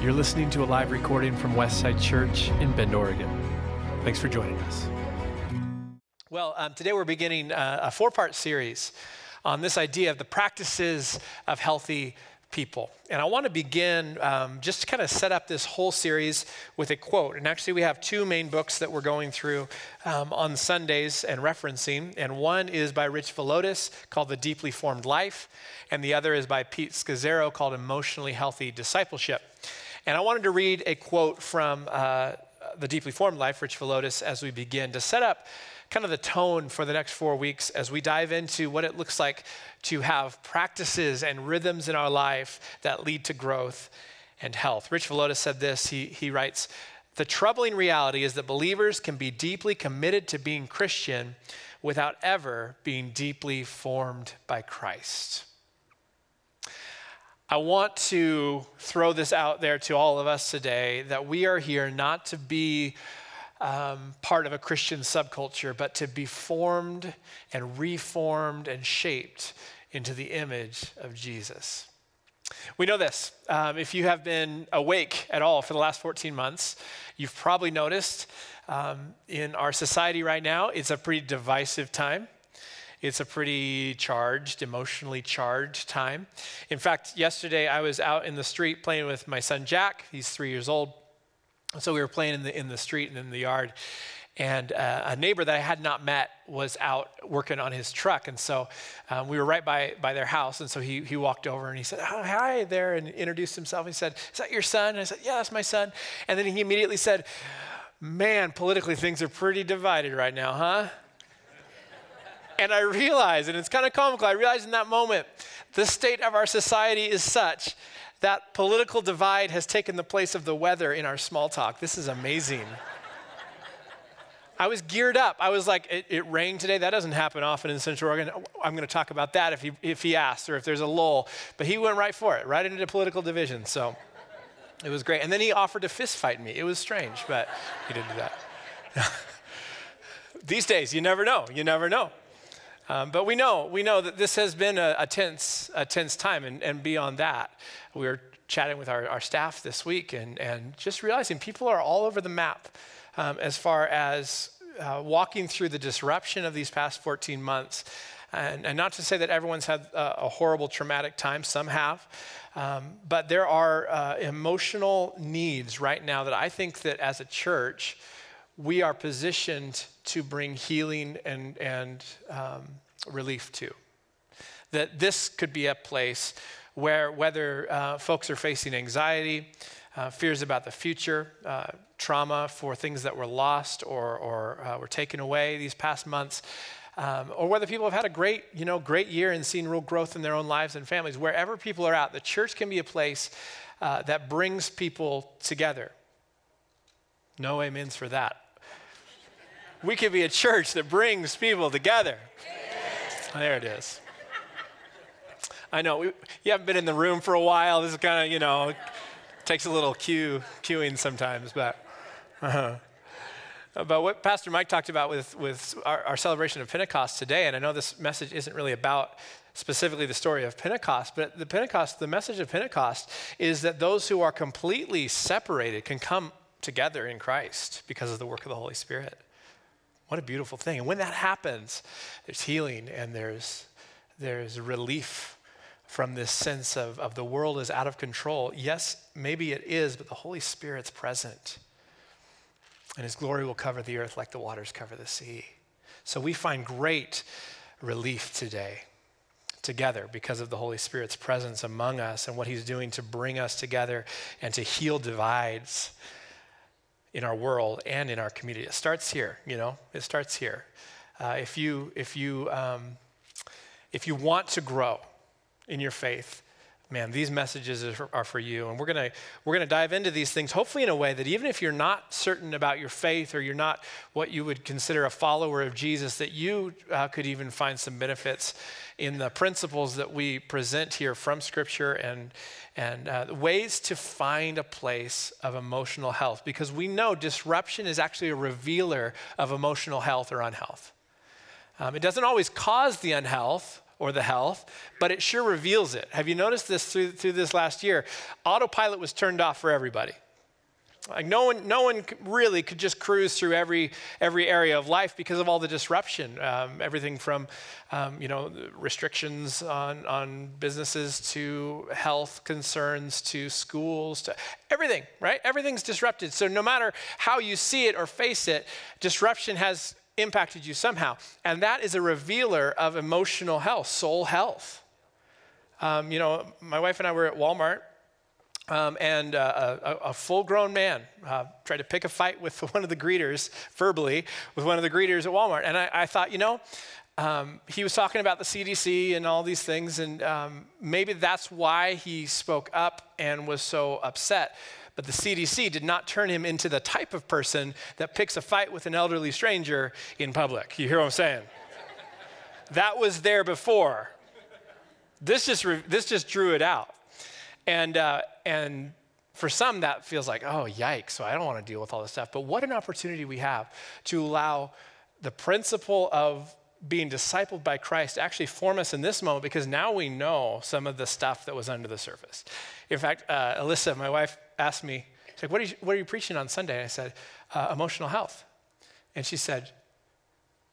You're listening to a live recording from Westside Church in Bend, Oregon. Thanks for joining us. Well, um, today we're beginning uh, a four part series on this idea of the practices of healthy people. And I want to begin um, just to kind of set up this whole series with a quote. And actually, we have two main books that we're going through um, on Sundays and referencing. And one is by Rich Villodas called The Deeply Formed Life, and the other is by Pete Scazzero called Emotionally Healthy Discipleship. And I wanted to read a quote from uh, The Deeply Formed Life, Rich Villodas, as we begin to set up kind of the tone for the next four weeks as we dive into what it looks like to have practices and rhythms in our life that lead to growth and health. Rich Villodas said this. He, he writes, the troubling reality is that believers can be deeply committed to being Christian without ever being deeply formed by Christ. I want to throw this out there to all of us today that we are here not to be um, part of a Christian subculture, but to be formed and reformed and shaped into the image of Jesus. We know this. Um, if you have been awake at all for the last 14 months, you've probably noticed um, in our society right now, it's a pretty divisive time. It's a pretty charged, emotionally charged time. In fact, yesterday I was out in the street playing with my son Jack. He's three years old. So we were playing in the, in the street and in the yard. And uh, a neighbor that I had not met was out working on his truck. And so um, we were right by, by their house. And so he, he walked over and he said, oh, Hi there, and introduced himself. He said, Is that your son? And I said, Yeah, that's my son. And then he immediately said, Man, politically things are pretty divided right now, huh? And I realized, and it's kind of comical, I realized in that moment, the state of our society is such that political divide has taken the place of the weather in our small talk. This is amazing. I was geared up. I was like, it, it, rained today. That doesn't happen often in Central Oregon. I'm going to talk about that if he, if he asks or if there's a lull. But he went right for it, right into political division. So it was great. And then he offered to fist fight me. It was strange, but he didn't do that. These days, you never know. You never know. Um, but we know, we know that this has been a, a tense, a tense time, and, and beyond that, we were chatting with our, our staff this week and, and just realizing people are all over the map um, as far as uh, walking through the disruption of these past 14 months. And, and not to say that everyone's had a, a horrible, traumatic time, some have. Um, but there are uh, emotional needs right now that I think that as a church, we are positioned to bring healing and, and um, relief to. That this could be a place where, whether uh, folks are facing anxiety, uh, fears about the future, uh, trauma for things that were lost or, or uh, were taken away these past months, um, or whether people have had a great, you know, great year and seen real growth in their own lives and families, wherever people are at, the church can be a place uh, that brings people together. No amens for that we could be a church that brings people together. There it is. I know we, you haven't been in the room for a while. This is kind of, you know, takes a little cue, cueing sometimes, but. Uh-huh. But what Pastor Mike talked about with, with our, our celebration of Pentecost today, and I know this message isn't really about specifically the story of Pentecost, but the Pentecost, the message of Pentecost is that those who are completely separated can come together in Christ because of the work of the Holy Spirit. What a beautiful thing. And when that happens, there's healing and there's, there's relief from this sense of, of the world is out of control. Yes, maybe it is, but the Holy Spirit's present. And his glory will cover the earth like the waters cover the sea. So we find great relief today together because of the Holy Spirit's presence among us and what he's doing to bring us together and to heal divides in our world and in our community. It starts here, you know, it starts here. Uh, if, you, if, you, um, if you want to grow in your faith, man, these messages are, for you. And we're going to we're going to dive into these things, hopefully, in a way that even if you're not certain about your faith or you're not what you would consider a follower of Jesus, that you uh, could even find some benefits in the principles that we present here from Scripture and, and uh, ways to find a place of emotional health. Because we know disruption is actually a revealer of emotional health or unhealth. Um, it doesn't always cause the unhealth or the health, but it sure reveals it. Have you noticed this through, through this last year? Autopilot was turned off for everybody. Like no one, no one really could just cruise through every every area of life because of all the disruption. Um, everything from, um, you know, restrictions on on businesses to health concerns to schools to everything. Right? Everything's disrupted. So no matter how you see it or face it, disruption has impacted you somehow, and that is a revealer of emotional health, soul health. Um, you know, my wife and I were at Walmart um, and uh, a, a full grown man uh, tried to pick a fight with one of the greeters, verbally, with one of the greeters at Walmart. And I, I thought, you know, um, he was talking about the CDC and all these things, and um, maybe that's why he spoke up and was so upset. But the CDC did not turn him into the type of person that picks a fight with an elderly stranger in public. You hear what I'm saying? that was there before. This just, re- this just drew it out. And, uh, and for some, that feels like, oh, yikes, so I don't want to deal with all this stuff. But what an opportunity we have to allow the principle of being discipled by Christ actually form us in this moment because now we know some of the stuff that was under the surface. In fact, uh, Alyssa, my wife, asked me, she's like, what are you, what are you preaching on Sunday? And I said, uh, emotional health. And she said,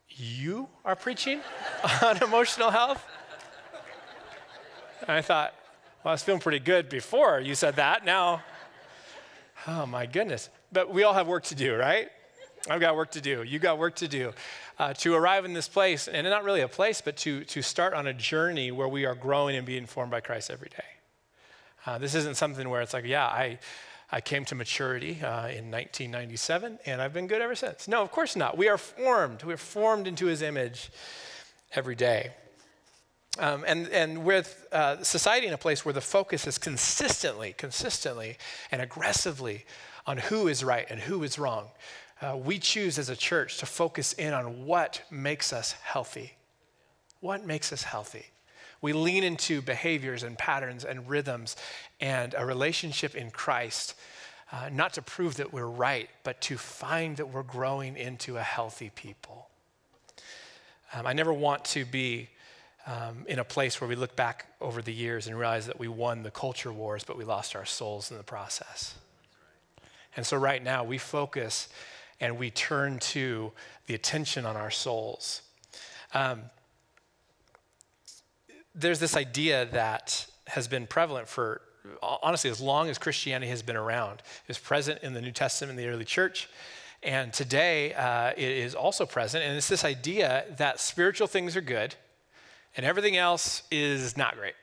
You are preaching on emotional health? And I thought, well, I was feeling pretty good before you said that. Now, oh my goodness. But we all have work to do, right? I've got work to do. You got work to do uh, to arrive in this place, and not really a place, but to, to start on a journey where we are growing and being formed by Christ every day. Uh, this isn't something where it's like, yeah, I, I came to maturity uh, in 1997, and I've been good ever since. No, of course not. We are formed. We're formed into His image every day. Um, and, and with uh, society in a place where the focus is consistently, consistently, and aggressively on who is right and who is wrong, uh, we choose as a church to focus in on what makes us healthy. What makes us healthy? We lean into behaviors and patterns and rhythms and a relationship in Christ, uh, not to prove that we're right, but to find that we're growing into a healthy people. Um, I never want to be um, in a place where we look back over the years and realize that we won the culture wars, but we lost our souls in the process. And so, right now, we focus and we turn to the attention on our souls. Um, there's this idea that has been prevalent for honestly as long as Christianity has been around. It was present in the New Testament in the early church. And today uh, it is also present. And it's this idea that spiritual things are good and everything else is not great.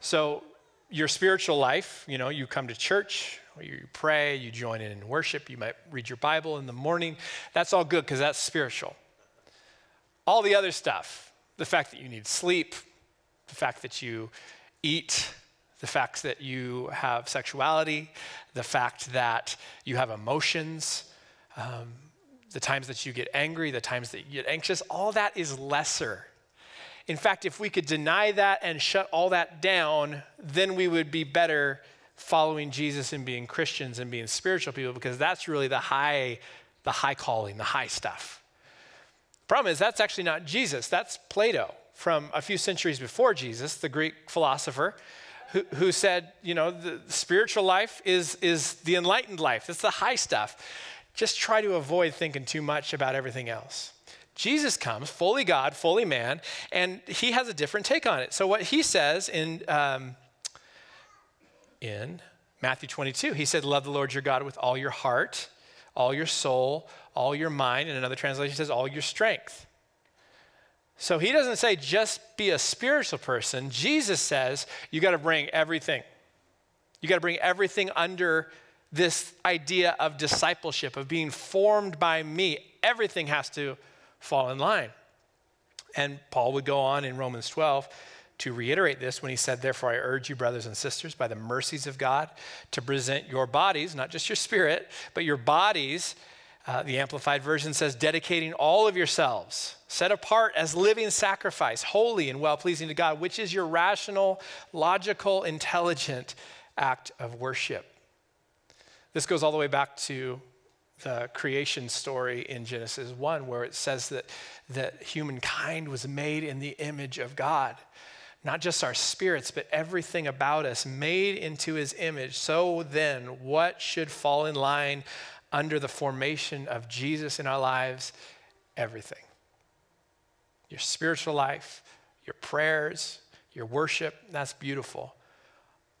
So, your spiritual life, you know, you come to church, you pray, you join in in worship, you might read your Bible in the morning. That's all good because that's spiritual. All the other stuff, the fact that you need sleep, the fact that you eat, the fact that you have sexuality, the fact that you have emotions, um, the times that you get angry, the times that you get anxious, all that is lesser in fact, if we could deny that and shut all that down, then we would be better following Jesus and being Christians and being spiritual people because that's really the high, the high calling, the high stuff. Problem is, that's actually not Jesus. That's Plato from a few centuries before Jesus, the Greek philosopher, who, who said, you know, the spiritual life is, is the enlightened life. That's the high stuff. Just try to avoid thinking too much about everything else. Jesus comes, fully God, fully man, and he has a different take on it. So, what he says in, um, in Matthew 22, he said, Love the Lord your God with all your heart, all your soul, all your mind. And another translation says, all your strength. So, he doesn't say just be a spiritual person. Jesus says, you got to bring everything. You got to bring everything under this idea of discipleship, of being formed by me. Everything has to fall in line. And Paul would go on in Romans 12 to reiterate this when he said, Therefore, I urge you, brothers and sisters, by the mercies of God, to present your bodies, not just your spirit, but your bodies. Uh, the Amplified Version says, dedicating all of yourselves, set apart as living sacrifice, holy and well pleasing to God, which is your rational, logical, intelligent act of worship. This goes all the way back to the creation story in Genesis 1, where it says that, that humankind was made in the image of God. Not just our spirits, but everything about us made into his image. So then, what should fall in line under the formation of Jesus in our lives? Everything. Your spiritual life, your prayers, your worship, that's beautiful.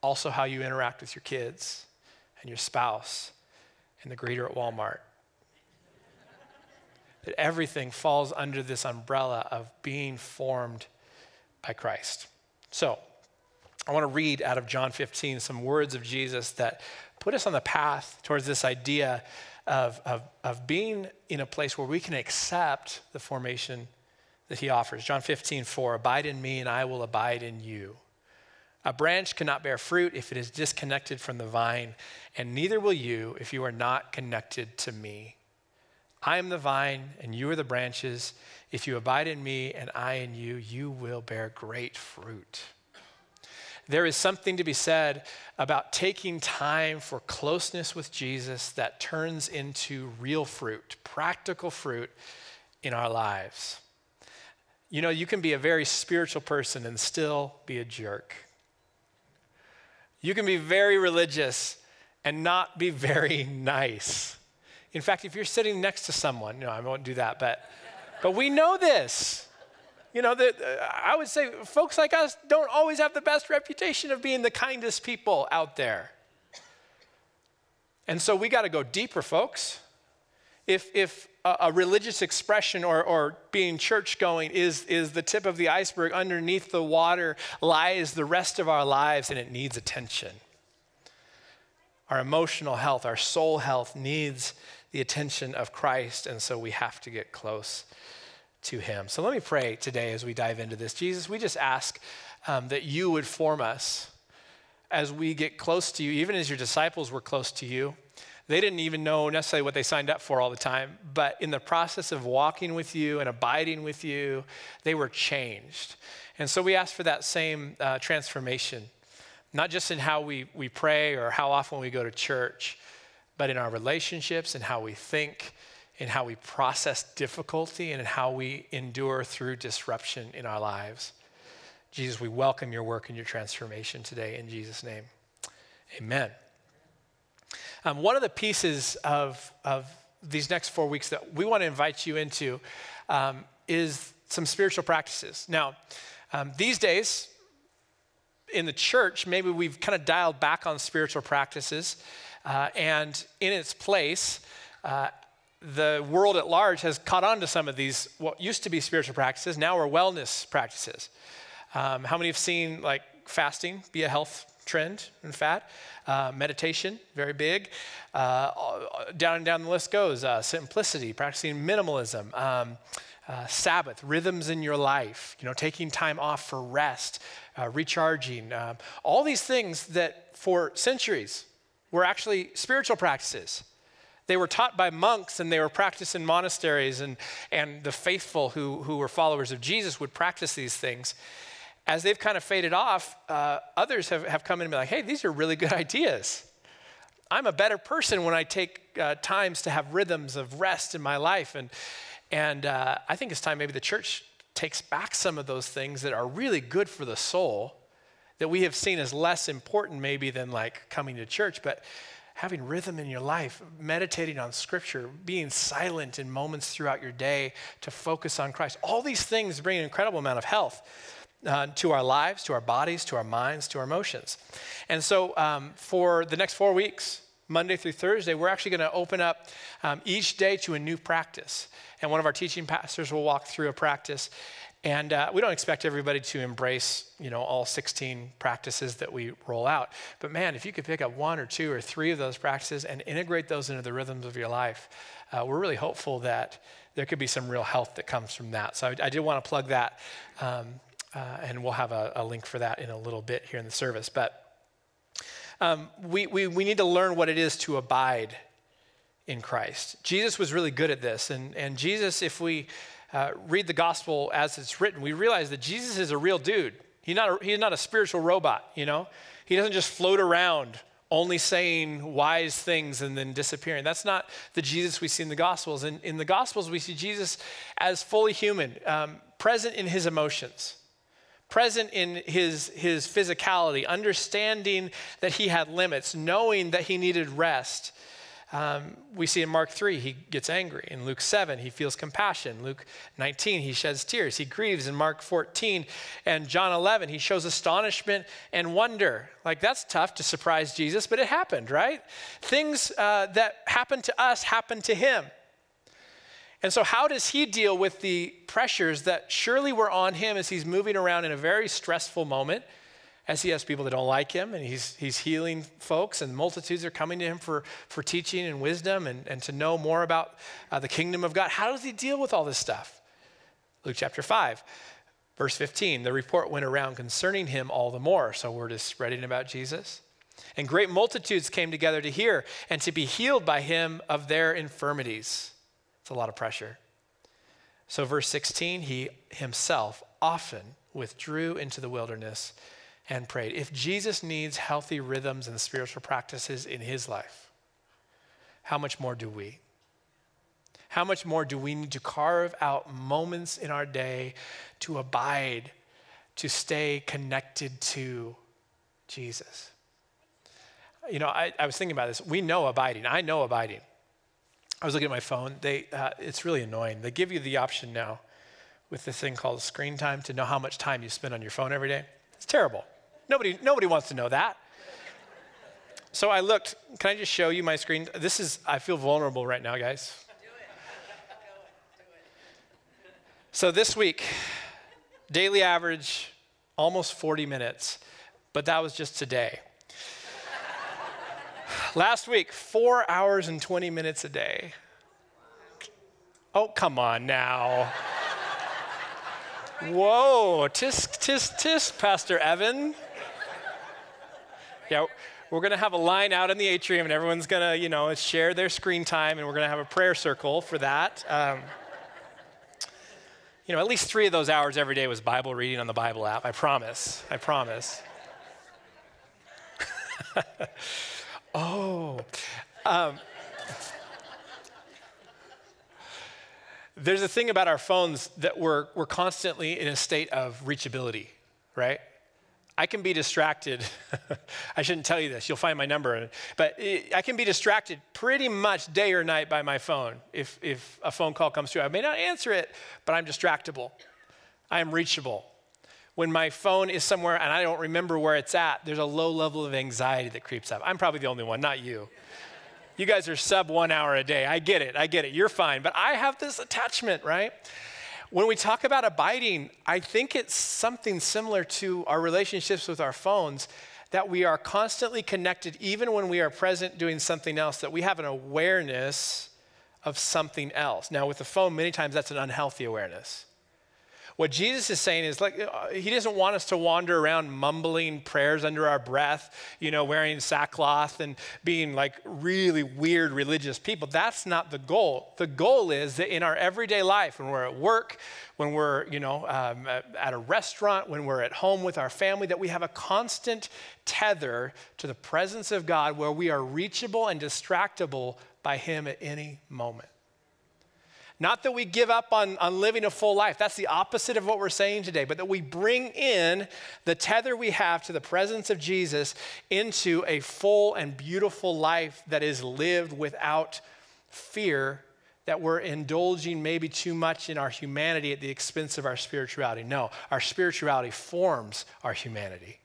Also, how you interact with your kids and your spouse and the greeter at Walmart. that everything falls under this umbrella of being formed by Christ. So, I want to read out of John 15 some words of Jesus that put us on the path towards this idea of, of, of being in a place where we can accept the formation that he offers. John 15, 4, abide in me and I will abide in you. A branch cannot bear fruit if it is disconnected from the vine, and neither will you if you are not connected to me. I am the vine, and you are the branches. If you abide in me and I in you, you will bear great fruit. There is something to be said about taking time for closeness with Jesus that turns into real fruit, practical fruit in our lives. You know, you can be a very spiritual person and still be a jerk. You can be very religious and not be very nice. In fact, if you're sitting next to someone, no, I won't do that, but, but we know this. You know, uh, I would say folks like us don't always have the best reputation of being the kindest people out there. And so we got to go deeper, folks. If, if a, religious expression or, or being church going is, is the tip of the iceberg. Underneath the water lies the rest of our lives, and it needs attention. Our emotional health, our soul health needs the attention of Christ, and so we have to get close to Him. So let me pray today as we dive into this. Jesus, we just ask um, that you would form us as we get close to you, even as your disciples were close to you. They didn't even know necessarily what they signed up for all the time, but in the process of walking with you and abiding with you, they were changed. And so we ask for that same uh, transformation, not just in how we, we pray or how often we go to church, but in our relationships and how we think, in how we process difficulty, and how we endure through disruption in our lives. Jesus, we welcome your work and your transformation today in Jesus' name. Amen. Um, one of the pieces of, of these next four weeks that we want to invite you into um, is some spiritual practices. Now, um, these days, in the church, maybe we've kind of dialed back on spiritual practices, uh, and in its place, uh, the world at large has caught on to some of these, what used to be spiritual practices, now are wellness practices. Um, how many have seen like fasting be a health trend in fat. Uh, meditation, very big. Uh, down and down the list goes. Uh, simplicity, practicing minimalism. Um, uh, Sabbath, rhythms in your life, you know, taking time off for rest, uh, recharging, um, all these things that for centuries were actually spiritual practices. They were taught by monks and they were practiced in monasteries, and, and the faithful who, who were followers of Jesus would practice these things as they've kind of faded off, uh, others have, have come in and be like, hey, these are really good ideas. I'm a better person when I take uh, times to have rhythms of rest in my life. And, and uh, I think it's time maybe the church takes back some of those things that are really good for the soul that we have seen as less important maybe than like coming to church, but having rhythm in your life, meditating on scripture, being silent in moments throughout your day to focus on Christ. All these things bring an incredible amount of health uh, to our lives, to our bodies, to our minds, to our emotions. And so um, for the next four weeks, Monday through Thursday, we're actually going to open up um, each day to a new practice. And one of our teaching pastors will walk through a practice. And uh, we don't expect everybody to embrace, you know, all 16 practices that we roll out. But man, if you could pick up one or two or three of those practices and integrate those into the rhythms of your life, uh, we're really hopeful that there could be some real health that comes from that. So I, I did want to plug that. Um, uh, and we'll have a, a, link for that in a little bit here in the service. But um, we, we, we need to learn what it is to abide in Christ. Jesus was really good at this. And, and Jesus, if we uh, read the gospel as it's written, we realize that Jesus is a real dude. He's not a, he's not a spiritual robot, you know? He doesn't just float around only saying wise things and then disappearing. That's not the Jesus we see in the Gospels. In, in the Gospels, we see Jesus as fully human, um, present in his emotions, present in his, his physicality, understanding that he had limits, knowing that he needed rest. Um, we see in Mark 3, he gets angry. In Luke 7, he feels compassion. Luke 19, he sheds tears. He grieves. In Mark 14 and John 11, he shows astonishment and wonder. Like, that's tough to surprise Jesus, but it happened, right? Things uh, that happened to us happened to him. And so, how does he deal with the pressures that surely were on him as he's moving around in a very stressful moment? As he has people that don't like him and he's, he's healing folks and multitudes are coming to him for, for teaching and wisdom and, and to know more about uh, the kingdom of god. How does he deal with all this stuff? Luke chapter 5 verse 15 the report went around concerning him all the more. So we're just spreading about jesus. And great multitudes came together to hear and to be healed by him of their infirmities. It's a lot of pressure. So verse 16 he himself often withdrew into the wilderness and prayed. If Jesus needs healthy rhythms and spiritual practices in his life, how much more do we? How much more do we need to carve out moments in our day to abide, to stay connected to Jesus? You know, I, I was thinking about this. We know abiding. I know abiding. I was looking at my phone. They, uh, it's really annoying. They give you the option now with this thing called screen time to know how much time you spend on your phone every day. It's terrible. Nobody, nobody wants to know that. So I looked. Can I just show you my screen? This is, I feel vulnerable right now, guys. So this week, daily average, almost 40 minutes, but that was just today. Last week, four hours and 20 minutes a day. Oh, come on now. Whoa, tisk, tisk, tisk, Pastor Evan. Yeah, we're going to have a line out in the atrium, and everyone's going to, you know, share their screen time, and we're going to have a prayer circle for that. Um, you know, at least three of those hours every day was Bible reading on the Bible app. I promise. I promise. oh. Um, there's a thing about our phones that we're, we're constantly in a state of reachability, right? I can be distracted. I shouldn't tell you this, you'll find my number. But I can be distracted pretty much day or night by my phone if, if a phone call comes through. I may not answer it, but I'm distractible. I am reachable. When my phone is somewhere and I don't remember where it's at, there's a low level of anxiety that creeps up. I'm probably the only one, not you. You guys are sub one hour a day. I get it. I get it. You're fine. But I have this attachment, right? When we talk about abiding, I think it's something similar to our relationships with our phones that we are constantly connected, even when we are present doing something else, that we have an awareness of something else. Now, with the phone, many times that's an unhealthy awareness. What Jesus is saying is like, uh, he doesn't want us to wander around mumbling prayers under our breath, you know, wearing sackcloth and being like really weird religious people. That's not the goal. The goal is that in our everyday life, when we're at work, when we're, you know, um, at a restaurant, when we're at home with our family, that we have a constant tether to the presence of God where we are reachable and distractible by Him at any moment. Not that we give up on, on living a full life. That's the opposite of what we're saying today, but that we bring in the tether we have to the presence of Jesus into a full and beautiful life that is lived without fear that we're indulging maybe too much in our humanity at the expense of our spirituality. No, our spirituality forms our humanity.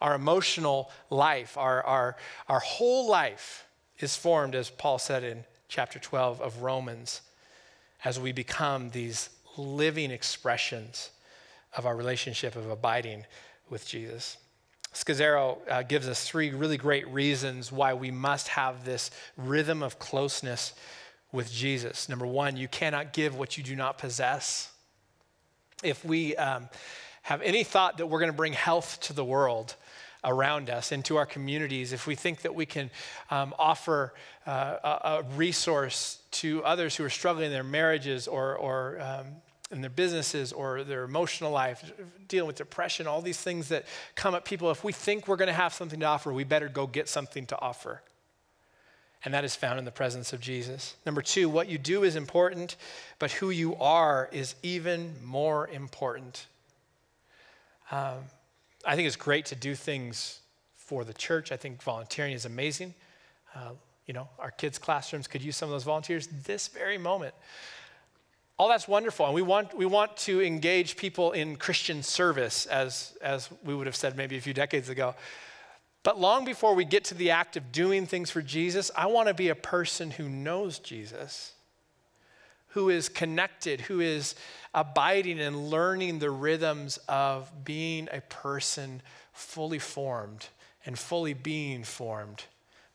Our emotional life, our, our, our whole life is formed, as Paul said in chapter 12 of Romans as we become these living expressions of our relationship of abiding with Jesus. Scazzero uh, gives us three really great reasons why we must have this rhythm of closeness with Jesus. Number one, you cannot give what you do not possess. If we um, have any thought that we're going to bring health to the world, around us, into our communities, if we think that we can um, offer uh, a, a, resource to others who are struggling in their marriages or, or um, in their businesses or their emotional life, dealing with depression, all these things that come at people. If we think we're going to have something to offer, we better go get something to offer. And that is found in the presence of Jesus. Number two, what you do is important, but who you are is even more important. Um, I think it's great to do things for the church. I think volunteering is amazing. Uh, you know, our kids' classrooms could use some of those volunteers this very moment. All that's wonderful, and we want, we want to engage people in Christian service, as, as we would have said maybe a few decades ago. But long before we get to the act of doing things for Jesus, I want to be a person who knows Jesus, who is connected, who is abiding and learning the rhythms of being a person fully formed and fully being formed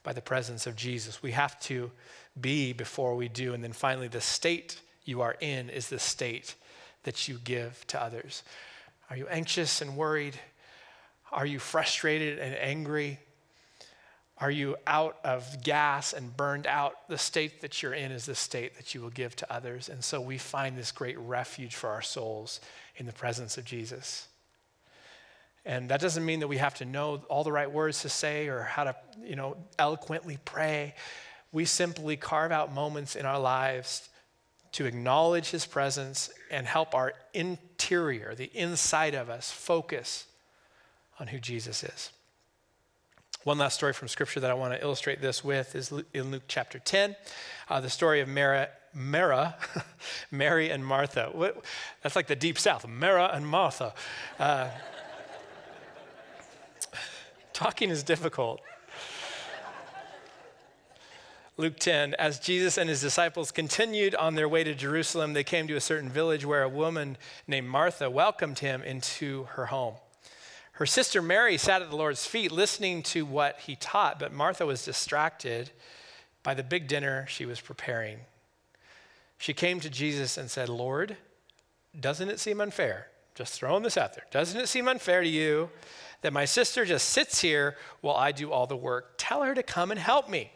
by the presence of Jesus. We have to be before we do. And then finally, the state you are in is the state that you give to others. Are you anxious and worried? Are you frustrated and angry? Are you out of gas and burned out? The state that you're in is the state that you will give to others. And so we find this great refuge for our souls in the presence of Jesus. And that doesn't mean that we have to know all the right words to say or how to, you know, eloquently pray. We simply carve out moments in our lives to acknowledge his presence and help our interior, the inside of us, focus on who Jesus is. One last story from scripture that I want to illustrate this with is in Luke chapter 10, uh, the story of Mary, Mara, Mary and Martha. What, that's like the deep south, Mara and Martha. Uh, talking is difficult. Luke 10, as Jesus and his disciples continued on their way to Jerusalem, they came to a certain village where a woman named Martha welcomed him into her home. Her sister Mary sat at the Lord's feet listening to what he taught, but Martha was distracted by the big dinner she was preparing. She came to Jesus and said, Lord, doesn't it seem unfair? Just throwing this out there. Doesn't it seem unfair to you that my sister just sits here while I do all the work? Tell her to come and help me.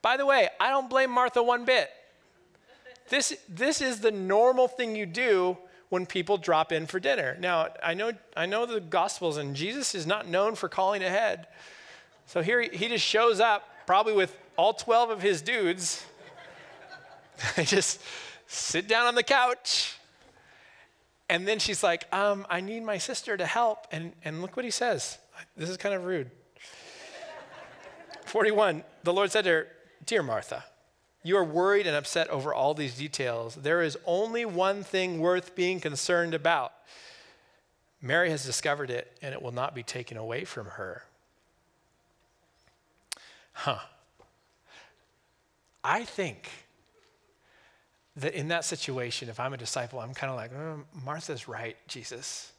By the way, I don't blame Martha one bit. This, this is the normal thing you do when people drop in for dinner. Now, I know, I know the Gospels, and Jesus is not known for calling ahead. So here he, just shows up, probably with all 12 of his dudes. they just sit down on the couch. And then she's like, um, I need my sister to help. And, and look what he says. This is kind of rude. 41, the Lord said to her, Dear Martha, you are worried and upset over all these details. There is only one thing worth being concerned about. Mary has discovered it, and it will not be taken away from her. Huh. I think that in that situation, if I'm a disciple, I'm kind of like, oh, Martha's right, Jesus.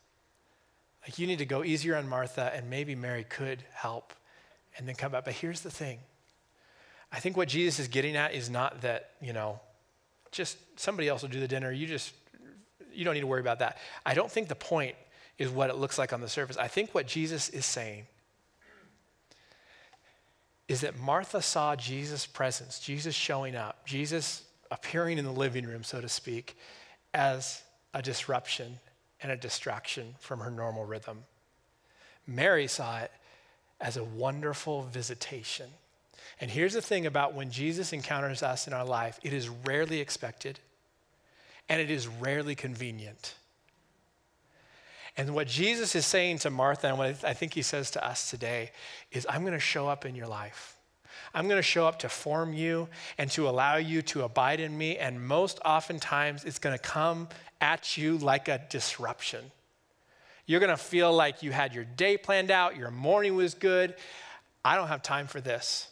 Like, you need to go easier on Martha, and maybe Mary could help and then come back. But here's the thing I think what Jesus is getting at is not that, you know, just somebody else will do the dinner. You just, you don't need to worry about that. I don't think the point is what it looks like on the surface. I think what Jesus is saying is that Martha saw Jesus' presence, Jesus showing up, Jesus appearing in the living room, so to speak, as a disruption and a distraction from her normal rhythm. Mary saw it as a wonderful visitation and here's the thing about when Jesus encounters us in our life it is rarely expected and it is rarely convenient. And what Jesus is saying to Martha, and what I think he says to us today, is I'm going to show up in your life. I'm going to show up to form you and to allow you to abide in me. And most oftentimes, it's going to come at you like a disruption. You're going to feel like you had your day planned out, your morning was good. I don't have time for this.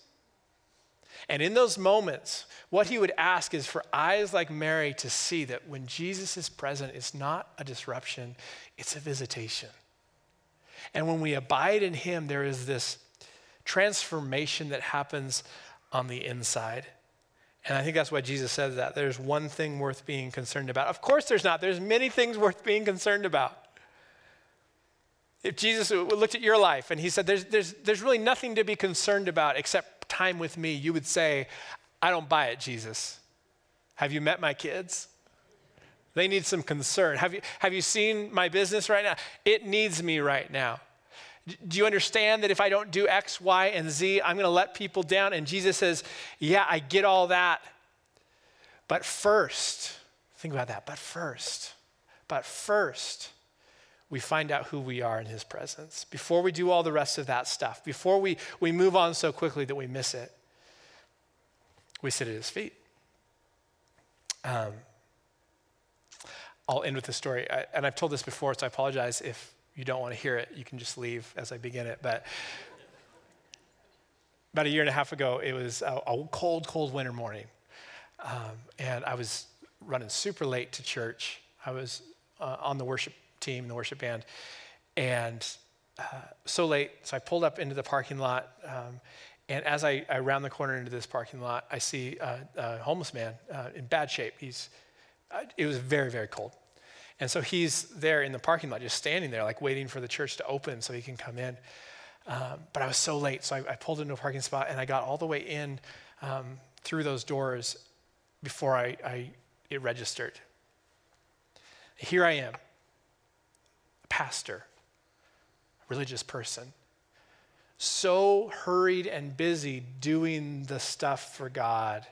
And in those moments, what he would ask is for eyes like Mary to see that when Jesus is present, it's not a disruption, it's a visitation. And when we abide in him, there is this transformation that happens on the inside. And I think that's why Jesus says that. There's one thing worth being concerned about. Of course, there's not. There's many things worth being concerned about. If Jesus looked at your life and he said, there's, there's, there's really nothing to be concerned about except time with me, you would say, I don't buy it, Jesus. Have you met my kids? They need some concern. Have you, have you seen my business right now? It needs me right now. Do you understand that if I don't do X, Y, and Z, I'm going to let people down? And Jesus says, Yeah, I get all that. But first, think about that. But first, but first, we find out who we are in his presence. Before we do all the rest of that stuff, before we, we move on so quickly that we miss it, we sit at his feet. Um, I'll end with a story. I, and I've told this before, so I apologize if you don't want to hear it. You can just leave as I begin it. But about a year and a half ago, it was a, a cold, cold winter morning. Um, and I was running super late to church. I was uh, on the worship team, the worship band, and uh, so late. So I pulled up into the parking lot. Um, and as I, I, round the corner into this parking lot, I see a, homeless man uh, in bad shape. He's, uh, it was very, very cold. And so he's there in the parking lot, just standing there, like waiting for the church to open so he can come in. Um, but I was so late, so I, I, pulled into a parking spot and I got all the way in um, through those doors before I, I, it registered. Here I am, pastor, religious person, so hurried and busy doing the stuff for God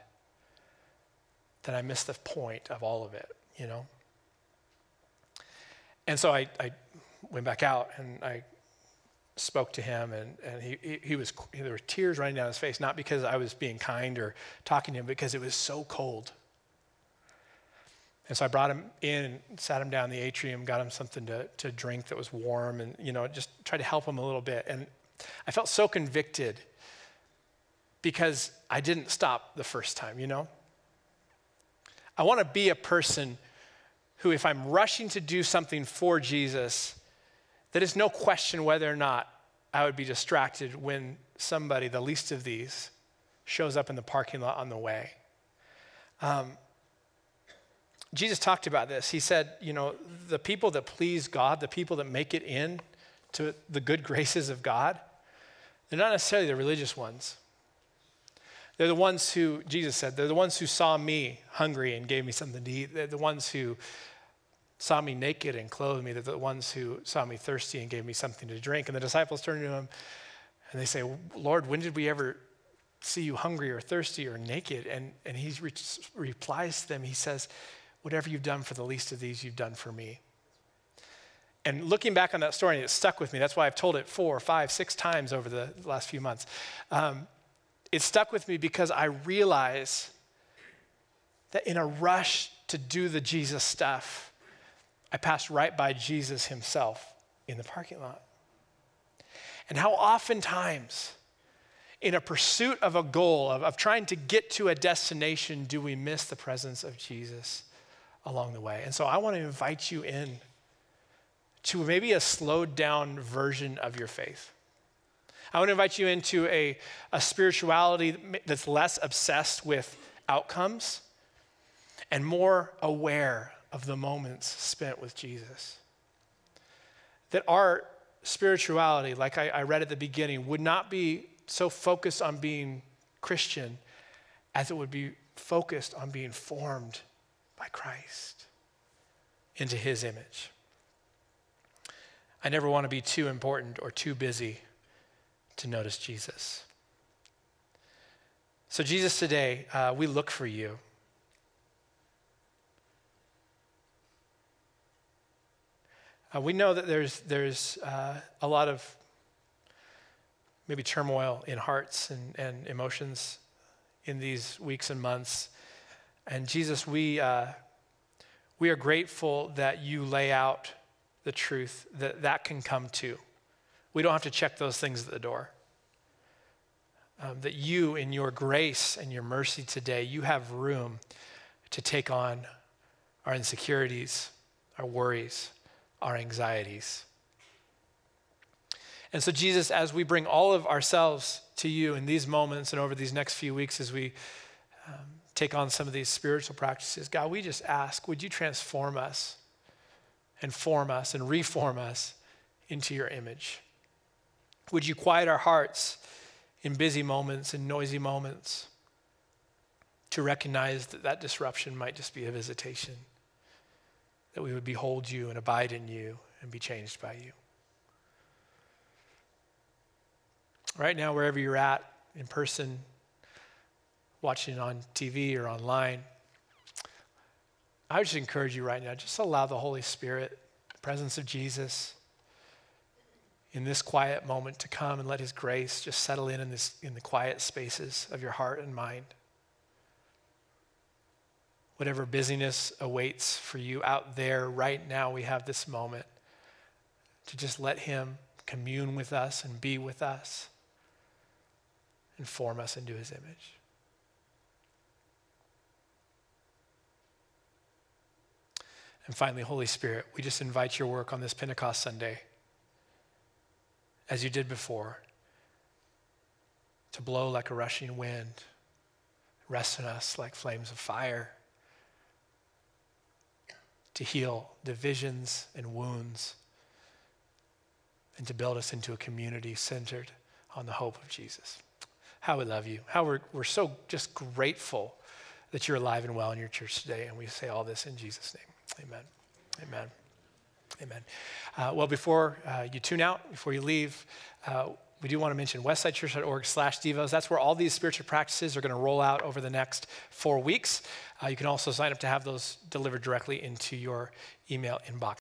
that I missed the point of all of it, you know? And so I, I went back out and I spoke to him, and, and he, he, he was, there were tears running down his face, not because I was being kind or talking to him, because it was so cold. And so I brought him in sat him down in the atrium, got him something to, to drink that was warm, and, you know, just tried to help him a little bit. And I felt so convicted because I didn't stop the first time, you know? I want to be a person who, if I'm rushing to do something for Jesus, that is no question whether or not I would be distracted when somebody, the least of these, shows up in the parking lot on the way. Um, Jesus talked about this. He said, you know, the people that please God, the people that make it in to the good graces of God, they're not necessarily the religious ones. They're the ones who, Jesus said, they're the ones who saw me hungry and gave me something to eat. They're the ones who saw me naked and clothed me. They're the ones who saw me thirsty and gave me something to drink. And the disciples turn to him and they say, Lord, when did we ever see you hungry or thirsty or naked? And, and he re- replies to them, he says, Whatever you've done for the least of these, you've done for me. And looking back on that story, it stuck with me. That's why I've told it four, five, six times over the last few months. Um, it stuck with me because I realize that in a rush to do the Jesus stuff, I passed right by Jesus himself in the parking lot. And how oftentimes, in a pursuit of a goal, of, of trying to get to a destination, do we miss the presence of Jesus along the way? And so I want to invite you in to maybe a slowed down version of your faith. I want to invite you into a, a spirituality that's less obsessed with outcomes and more aware of the moments spent with Jesus. That our spirituality, like I, I read at the beginning, would not be so focused on being Christian as it would be focused on being formed by Christ into his image. I never want to be too important or too busy to notice Jesus. So, Jesus, today, uh, we look for you. Uh, we know that there's, there's uh, a lot of maybe turmoil in hearts and, and emotions in these weeks and months. And Jesus, we, uh, we are grateful that you lay out the truth that that can come to. We don't have to check those things at the door. Um, that you, in your grace and your mercy today, you have room to take on our insecurities, our worries, our anxieties. And so, Jesus, as we bring all of ourselves to you in these moments and over these next few weeks, as we um, take on some of these spiritual practices, God, we just ask, would you transform us and form us and reform us into your image? Would you quiet our hearts in busy moments and noisy moments to recognize that that disruption might just be a visitation? that we would behold you and abide in you and be changed by you. Right now, wherever you're at, in person, watching on TV or online, I would just encourage you right now, just allow the Holy Spirit, the presence of Jesus, in this quiet moment to come and let his grace just settle in in, this, in the quiet spaces of your heart and mind. Whatever busyness awaits for you out there right now, we have this moment to just let him commune with us and be with us and form us into his image. And finally, Holy Spirit, we just invite your work on this Pentecost Sunday, as you did before, to blow like a rushing wind, rest in us like flames of fire, to heal divisions and wounds, and to build us into a community centered on the hope of Jesus. How we love you. How we're, we're so just grateful that you're alive and well in your church today. And we say all this in Jesus' name. Amen. Amen. Amen. Uh, well, before uh, you tune out, before you leave, uh, we do want to mention westsidechurch.org slash devos. That's where all these spiritual practices are going to roll out over the next four weeks. Uh, you can also sign up to have those delivered directly into your email inbox.